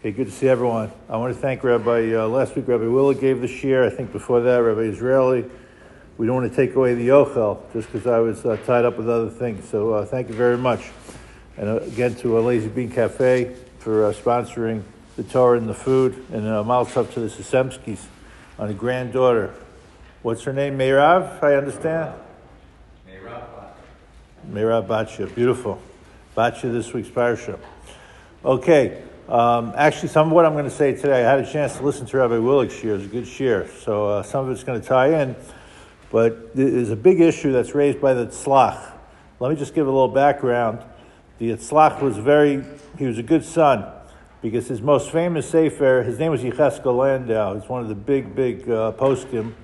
Okay, good to see everyone. I want to thank Rabbi, uh, last week Rabbi Willa gave the shir. I think before that, Rabbi Israeli. We don't want to take away the yochel just because I was uh, tied up with other things. So uh, thank you very much. And uh, again to a Lazy Bean Cafe for uh, sponsoring the Torah and the food. And uh, Maltov to the Sisemskis on a granddaughter. What's her name? Meirav, I understand? Meirav Meirav Batya. Beautiful. Batya this week's parsha. Okay. Um, actually, some of what I'm going to say today, I had a chance to listen to Rabbi Willig's shir. It's a good shir. So uh, some of it's going to tie in. But there's a big issue that's raised by the Tzlach. Let me just give a little background. The Tzlach was very, he was a good son because his most famous Sefer, his name was Yecheskel Landau. He's one of the big, big uh, poskim.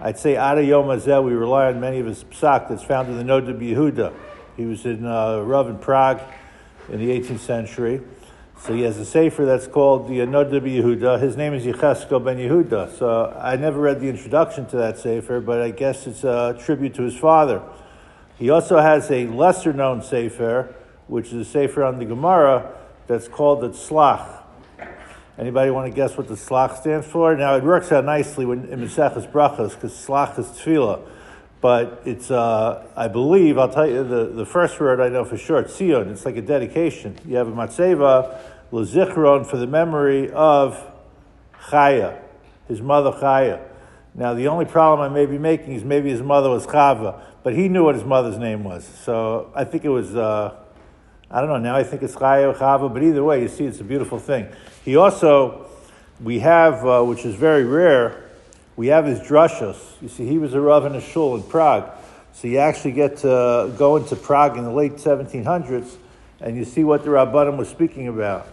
I'd say Ada Yom Hazeh, we rely on many of his psak that's found in the Noda Yehuda. He was in uh, Rav in Prague in the 18th century. So he has a sefer that's called the Anoda Yehuda. His name is Yecheskel ben Yehuda. So I never read the introduction to that sefer, but I guess it's a tribute to his father. He also has a lesser known sefer, which is a sefer on the Gemara that's called the Tzlach. Anybody want to guess what the Tzlach stands for? Now it works out nicely when in Maseches Brachos because Tzlach is tefillah. But it's, uh, I believe, I'll tell you the, the first word I know for sure, Tzion. It's like a dedication. You have a matzeva, Lezichron, for the memory of Chaya, his mother Chaya. Now, the only problem I may be making is maybe his mother was Chava, but he knew what his mother's name was. So I think it was, uh, I don't know, now I think it's Chaya or Chava, but either way, you see, it's a beautiful thing. He also, we have, uh, which is very rare, we have his drushos. You see, he was a Rav in a shul in Prague. So you actually get to go into Prague in the late 1700s and you see what the Rabbanim was speaking about.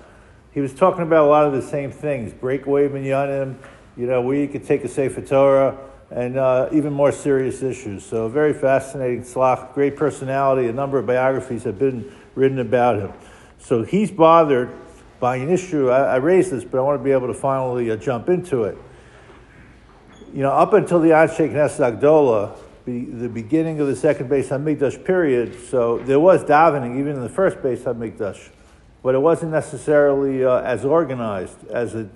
He was talking about a lot of the same things, breakaway minyanim, you know, you could take a Sefer Torah, and uh, even more serious issues. So very fascinating tzlach, great personality. A number of biographies have been written about him. So he's bothered by an issue. I, I raised this, but I want to be able to finally uh, jump into it you know, up until the Anshe Knesset Agdola, the, beginning of the second Beis Hamikdash period, so there was davening even in the first Beis Hamikdash, but it wasn't necessarily uh, as organized as it,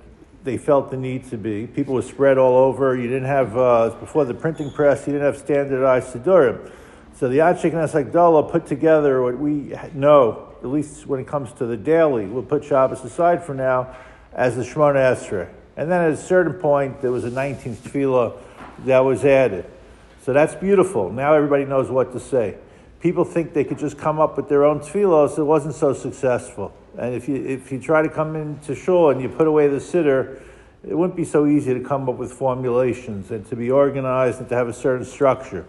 they felt the need to be. People were spread all over. You didn't have, uh, before the printing press, you didn't have standardized Siddurim. So the Knesset Agdola put together what we know, at least when it comes to the daily, we'll put Shabbos aside for now, as the Shemona Esrei. And then at a certain point, there was a 19th tefillah that was added. So that's beautiful. Now everybody knows what to say. People think they could just come up with their own tefillah, so it wasn't so successful. And if you, if you try to come into shul and you put away the siddur, it wouldn't be so easy to come up with formulations and to be organized and to have a certain structure.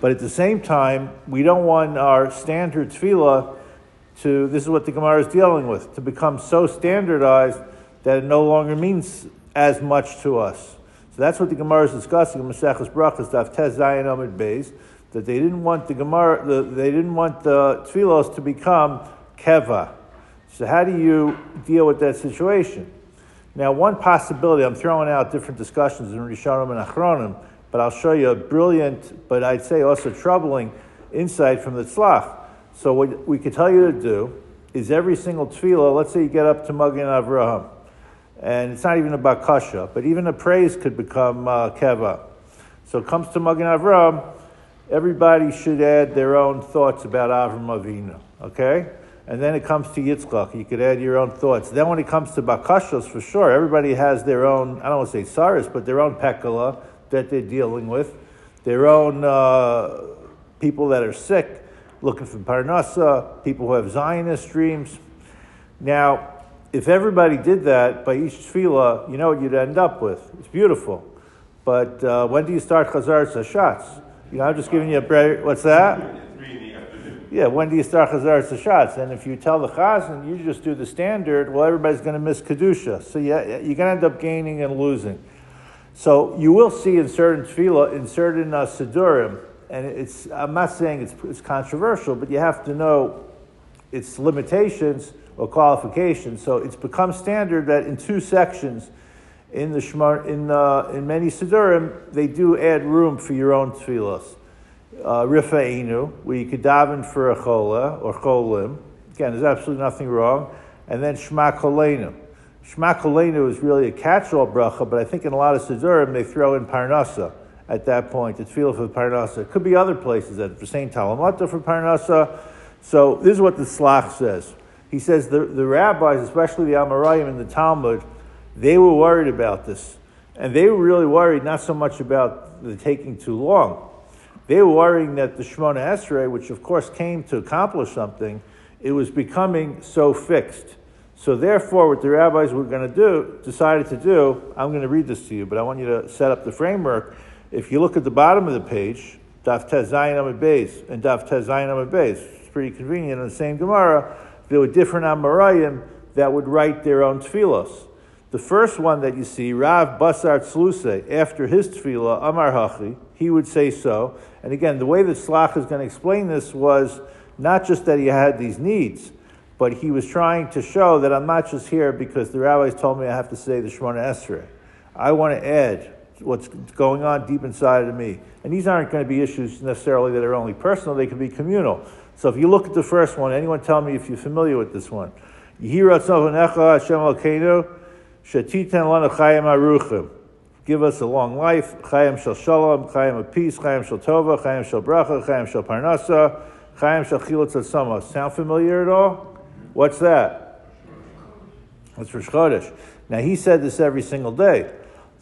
But at the same time, we don't want our standard tefillah to, this is what the Gemara is dealing with, to become so standardized that it no longer means as much to us. So that's what the Gemara is discussing in Brachas, Daf Tez Zayin Amid Beis, that they didn't want the Gemara, the, they didn't want the tefillos to become keva. So how do you deal with that situation? Now, one possibility, I'm throwing out different discussions in Rishonim and Achronim, but I'll show you a brilliant, but I'd say also troubling insight from the Tzlach. So what we could tell you to do is every single tefillah, let's say you get up to Magen Avraham, and it's not even about kasha, but even a praise could become uh, keva. So it comes to Magen Avram, everybody should add their own thoughts about Avram Avinu, okay? And then it comes to Yitzchak, you could add your own thoughts. Then when it comes to Bakashos, for sure, everybody has their own, I don't want to say saris, but their own pekala that they're dealing with, their own uh, people that are sick, looking for parnasa, people who have Zionist dreams. Now, if everybody did that by each tefillah, you know what you'd end up with. It's beautiful. But uh, when do you start Chazar Sashatz? You know, I'm just giving you a break. What's that? Yeah, when do you start Chazar Sashatz? And if you tell the Chazan, you just do the standard, well, everybody's going to miss Kedusha. So yeah, you're going to end up gaining and losing. So you will see in certain tefillah, in certain uh, Siddurim, and it's, I'm not saying it's, it's controversial, but you have to know its limitations or qualifications. So it's become standard that in two sections in the Shmar, in, uh, in many Siddurim, they do add room for your own tefillos. Uh, Rifa'inu, where you could daven for a chola or cholim. Again, there's absolutely nothing wrong. And then Shema Kolenu. Shema Kolenu is really a catch-all bracha, but I think in a lot of Siddurim they throw in Parnasa at that point. the feel for Parnasa. It could be other places that for Saint Talamata for Parnasa. So this is what the Tzlach says. He says the, the rabbis, especially the Amoraim in the Talmud, they were worried about this. And they were really worried not so much about the taking too long. They were worrying that the Shemona Esrei, which of course came to accomplish something, it was becoming so fixed. So therefore, what the rabbis were going to do, decided to do, I'm going to read this to you, but I want you to set up the framework. If you look at the bottom of the page, Daf Tez Zayin Amid Beis and Daf Tez Zayin Amid Beis, it's pretty convenient in the same Gemara, there were different Amoraim that would write their own tefillos. The first one that you see, Rav Basar Tzluse, after his tefillah, Amar Hachi, he would say so. And again, the way that Tzlach is going to explain this was not just that he had these needs, but he was trying to show that I'm not just here because the rabbis told me I have to say the Shemona Esrei. I want to add what's going on deep inside of me. And these aren't going to be issues necessarily that are only personal, they can be communal. So if you look at the first one, anyone tell me if you're familiar with this one. Shetiten lana chayim aruchim. Give us a long life. Chayim shel shalom, chayim of peace, chayim shel tova, chayim shel bracha, chayim shel parnasa, chayim shel chilot tzatzama. Sound familiar at all? What's that? That's Rosh Chodesh. Now he said this every single day.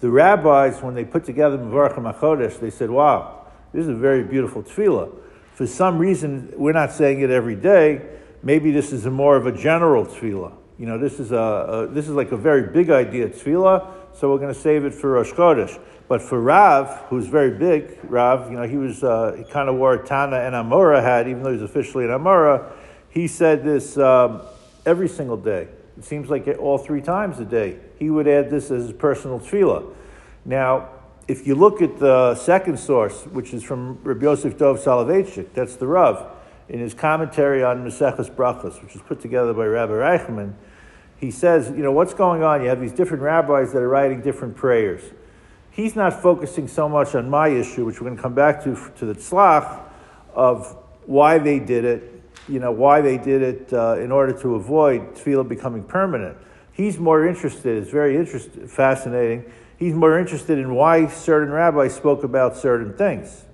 The rabbis, when they put together Mavarchim HaChodesh, they said, wow, this is a very beautiful tefillah. For some reason, we're not saying it every day. Maybe this is more of a general tefillah. You know, this is, a, a this is like a very big idea, tefillah, so we're going to save it for Rosh Chodesh. But for Rav, who's very big, Rav, you know, he was, uh, he kind of wore a Tana and Amora hat, even though he's officially an Amora, he said this um, every single day. It seems like all three times a day. He would add this as his personal tefillah. Now, if you look at the second source, which is from Rabbi Yosef Dov Soloveitchik, that's the Rav, in his commentary on Maseches Brachos, which was put together by Rabbi Reichman, he says, you know, what's going on? You have these different rabbis that are writing different prayers. He's not focusing so much on my issue, which we're going to come back to, to the tzlach, of why they did it, you know, why they did it uh, in order to avoid tefillah becoming permanent. He's more interested, it's very interesting, fascinating, he's more interested in why certain rabbis spoke about certain things.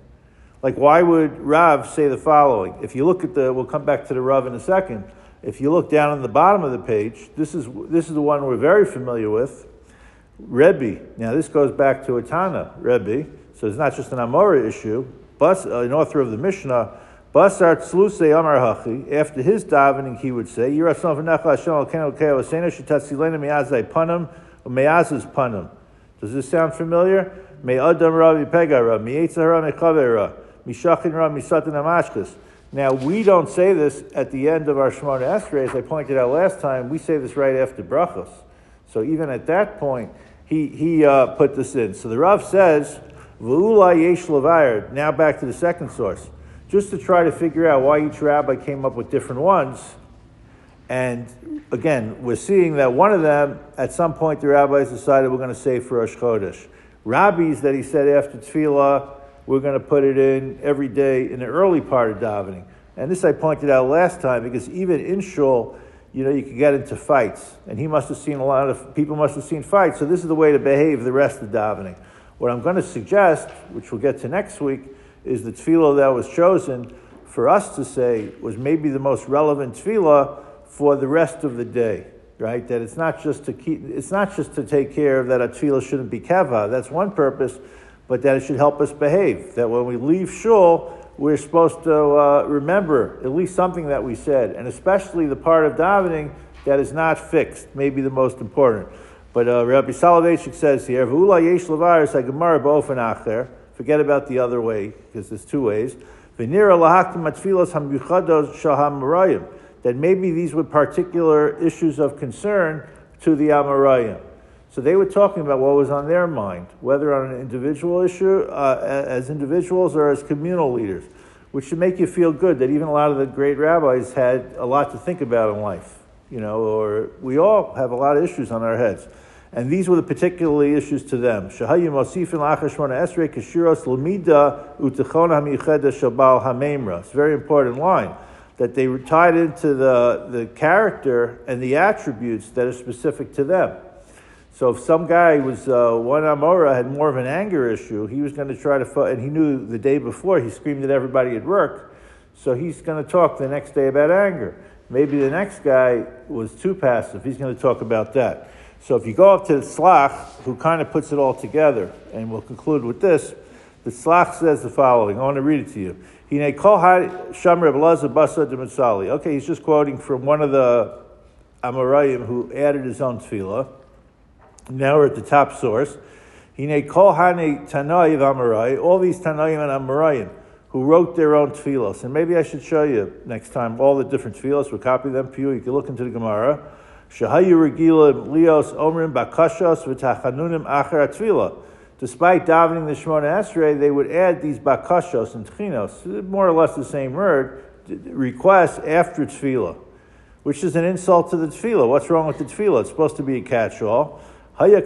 Like, why would Rav say the following? If you look at the, we'll come back to the Rav in a second. If you look down on the bottom of the page, this is, this is the one we're very familiar with. Rebbe. Now, this goes back to Atana, Rebbe. So it's not just an Amora issue. Bas, uh, an author of the Mishnah, Basar Tzluse Amar Hachi, after his davening, he would say, Yiratzon v'necha Hashem al-kenu keo asena shetatzilena mi'azai panam, me'azaz panam. Does this sound familiar? Me'adam ra mi'pegara, mi'etzahara me'chavera, mishachin amashkas. Now, we don't say this at the end of our Shemona Esrei, as I pointed out last time, we say this right after Brachos. So even at that point, he, he uh, put this in. So the Rav says, V'ula yesh. Now back to the second source. Just to try to figure out why each rabbi came up with different ones. And again, we're seeing that one of them, at some point, the rabbis decided we're going to say for Rosh Chodesh. Rabbis that he said after Tefillah, we're going to put it in every day in the early part of davening. And this I pointed out last time because even in shul, you know, you could get into fights. And he must have seen a lot of people must have seen fights. So this is the way to behave the rest of davening. What I'm going to suggest, which we'll get to next week, is the tefillah that was chosen for us to say was maybe the most relevant tefillah for the rest of the day. Right? That it's not just to keep, it's not just to take care of that a tefillah shouldn't be keva. That's one purpose but that it should help us behave. That when we leave shul, we're supposed to uh, remember at least something that we said, and especially the part of davening that is not fixed, maybe the most important. But uh, Rabbi Soloveitchik says here, yesh acher." Forget about the other way because there's two ways. That maybe these were particular issues of concern to the Amoraim. So they were talking about what was on their mind, whether on an individual issue, uh, as individuals or as communal leaders, which should make you feel good that even a lot of the great rabbis had a lot to think about in life, you know, or we all have a lot of issues on our heads. And these were the particularly issues to them. It's a very important line. that they were tied into the, the character and the attributes that are specific to them. So if some guy was uh, one Amora had more of an anger issue, he was going to try to, and he knew the day before he screamed at everybody at work, so he's going to talk the next day about anger. Maybe the next guy was too passive. He's going to talk about that. So if you go up to the Tzlach, who kind of puts it all together, and we'll conclude with this, the Tzlach says the following. I want to read it to you. Okay, he's just quoting from one of the Amoraim who added his own tefillah. Now we're at the top source. All these tanaim and Amoraim who wrote their own tefillos. And maybe I should show you next time all the different tefillos. We'll copy them for you. You can look into the Gemara. Shahayu regilim lios omrim bakashos v'tachanunim acher tefillah. Despite davening the Shemona Esrei, they would add these bakashos and tchinos, more or less the same word, requests after tefillah, which is an insult to the tefillah. What's wrong with the tefillah? It's supposed to be a catch-all. Haya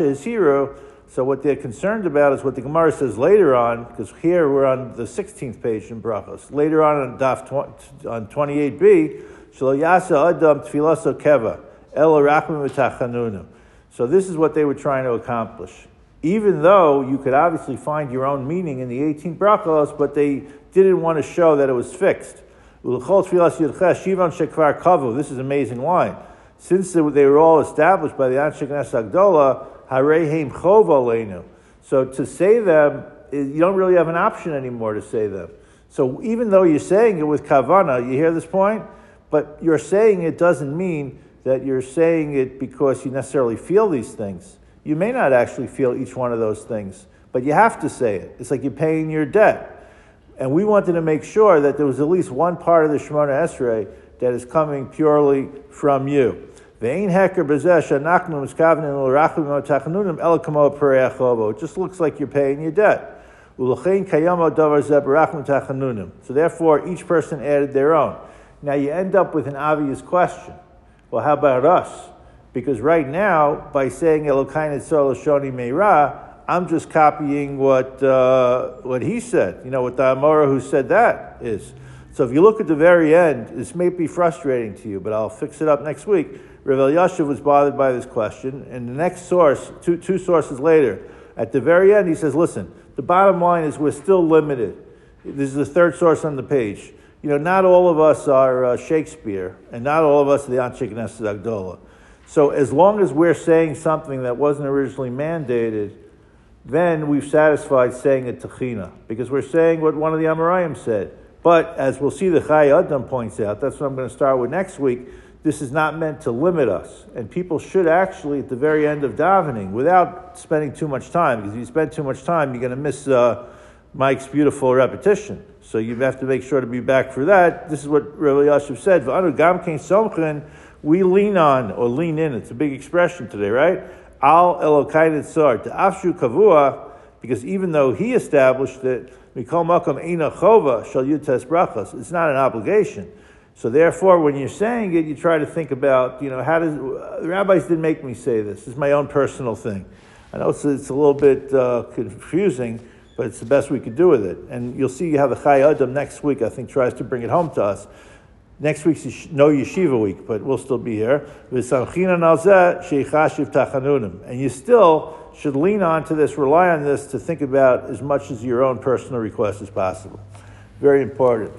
is hero. So what they're concerned about is what the Gemara says later on, because here we're on the 16th page in Brachos. Later on on Daf 20, on 28b, Shlo Yasa Adam Keva, El So this is what they were trying to accomplish. Even though you could obviously find your own meaning in the 18th Brachos, but they didn't want to show that it was fixed. This is an amazing line. Since they were all established by the Anshe Knesset Agdola, Harehem chov So to say them, you don't really have an option anymore to say them. So even though you're saying it with kavana, you hear this point, but you're saying it doesn't mean that you're saying it because you necessarily feel these things. You may not actually feel each one of those things, but you have to say it. It's like you're paying your debt. And we wanted to make sure that there was at least one part of the Shemona Esrei that is coming purely from you. It just looks like you're paying your debt. So therefore, each person added their own. Now you end up with an obvious question. Well, how about us? Because right now, by saying Elokain Shoni Meira, I'm just copying what uh, what he said. You know, what the Amora who said that is. So if you look at the very end, this may be frustrating to you, but I'll fix it up next week. Rav Elyashiv was bothered by this question, and the next source, two, two sources later, at the very end, he says, listen, the bottom line is we're still limited. This is the third source on the page. You know, not all of us are uh, Shakespeare, and not all of us are the Anshe Knesset Agdola. So as long as we're saying something that wasn't originally mandated, then we've satisfied saying a techina, because we're saying what one of the Amoraim said. But as we'll see, the Chai Adam points out, that's what I'm going to start with next week this is not meant to limit us. And people should actually, at the very end of davening, without spending too much time, because if you spend too much time, you're going to miss uh, Mike's beautiful repetition. So you have to make sure to be back for that. This is what Rabbi Yashiv said. We lean on or lean in. It's a big expression today, right? Al Elokai Nitzar. To Afshu Kavua, because even though he established that Mikol Makam Eina Chova Shal Yutes Brachas, it's not an obligation. So therefore, when you're saying it, you try to think about, you know, how does, the rabbis didn't make me say this. Is my own personal thing. I know it's, it's a little bit uh, confusing, but it's the best we could do with it. And you'll see how the Chai Adam next week, I think, tries to bring it home to us. Next week's no yeshiva week, but we'll still be here. And you still should lean on to this, rely on this to think about as much as your own personal request as possible. Very important.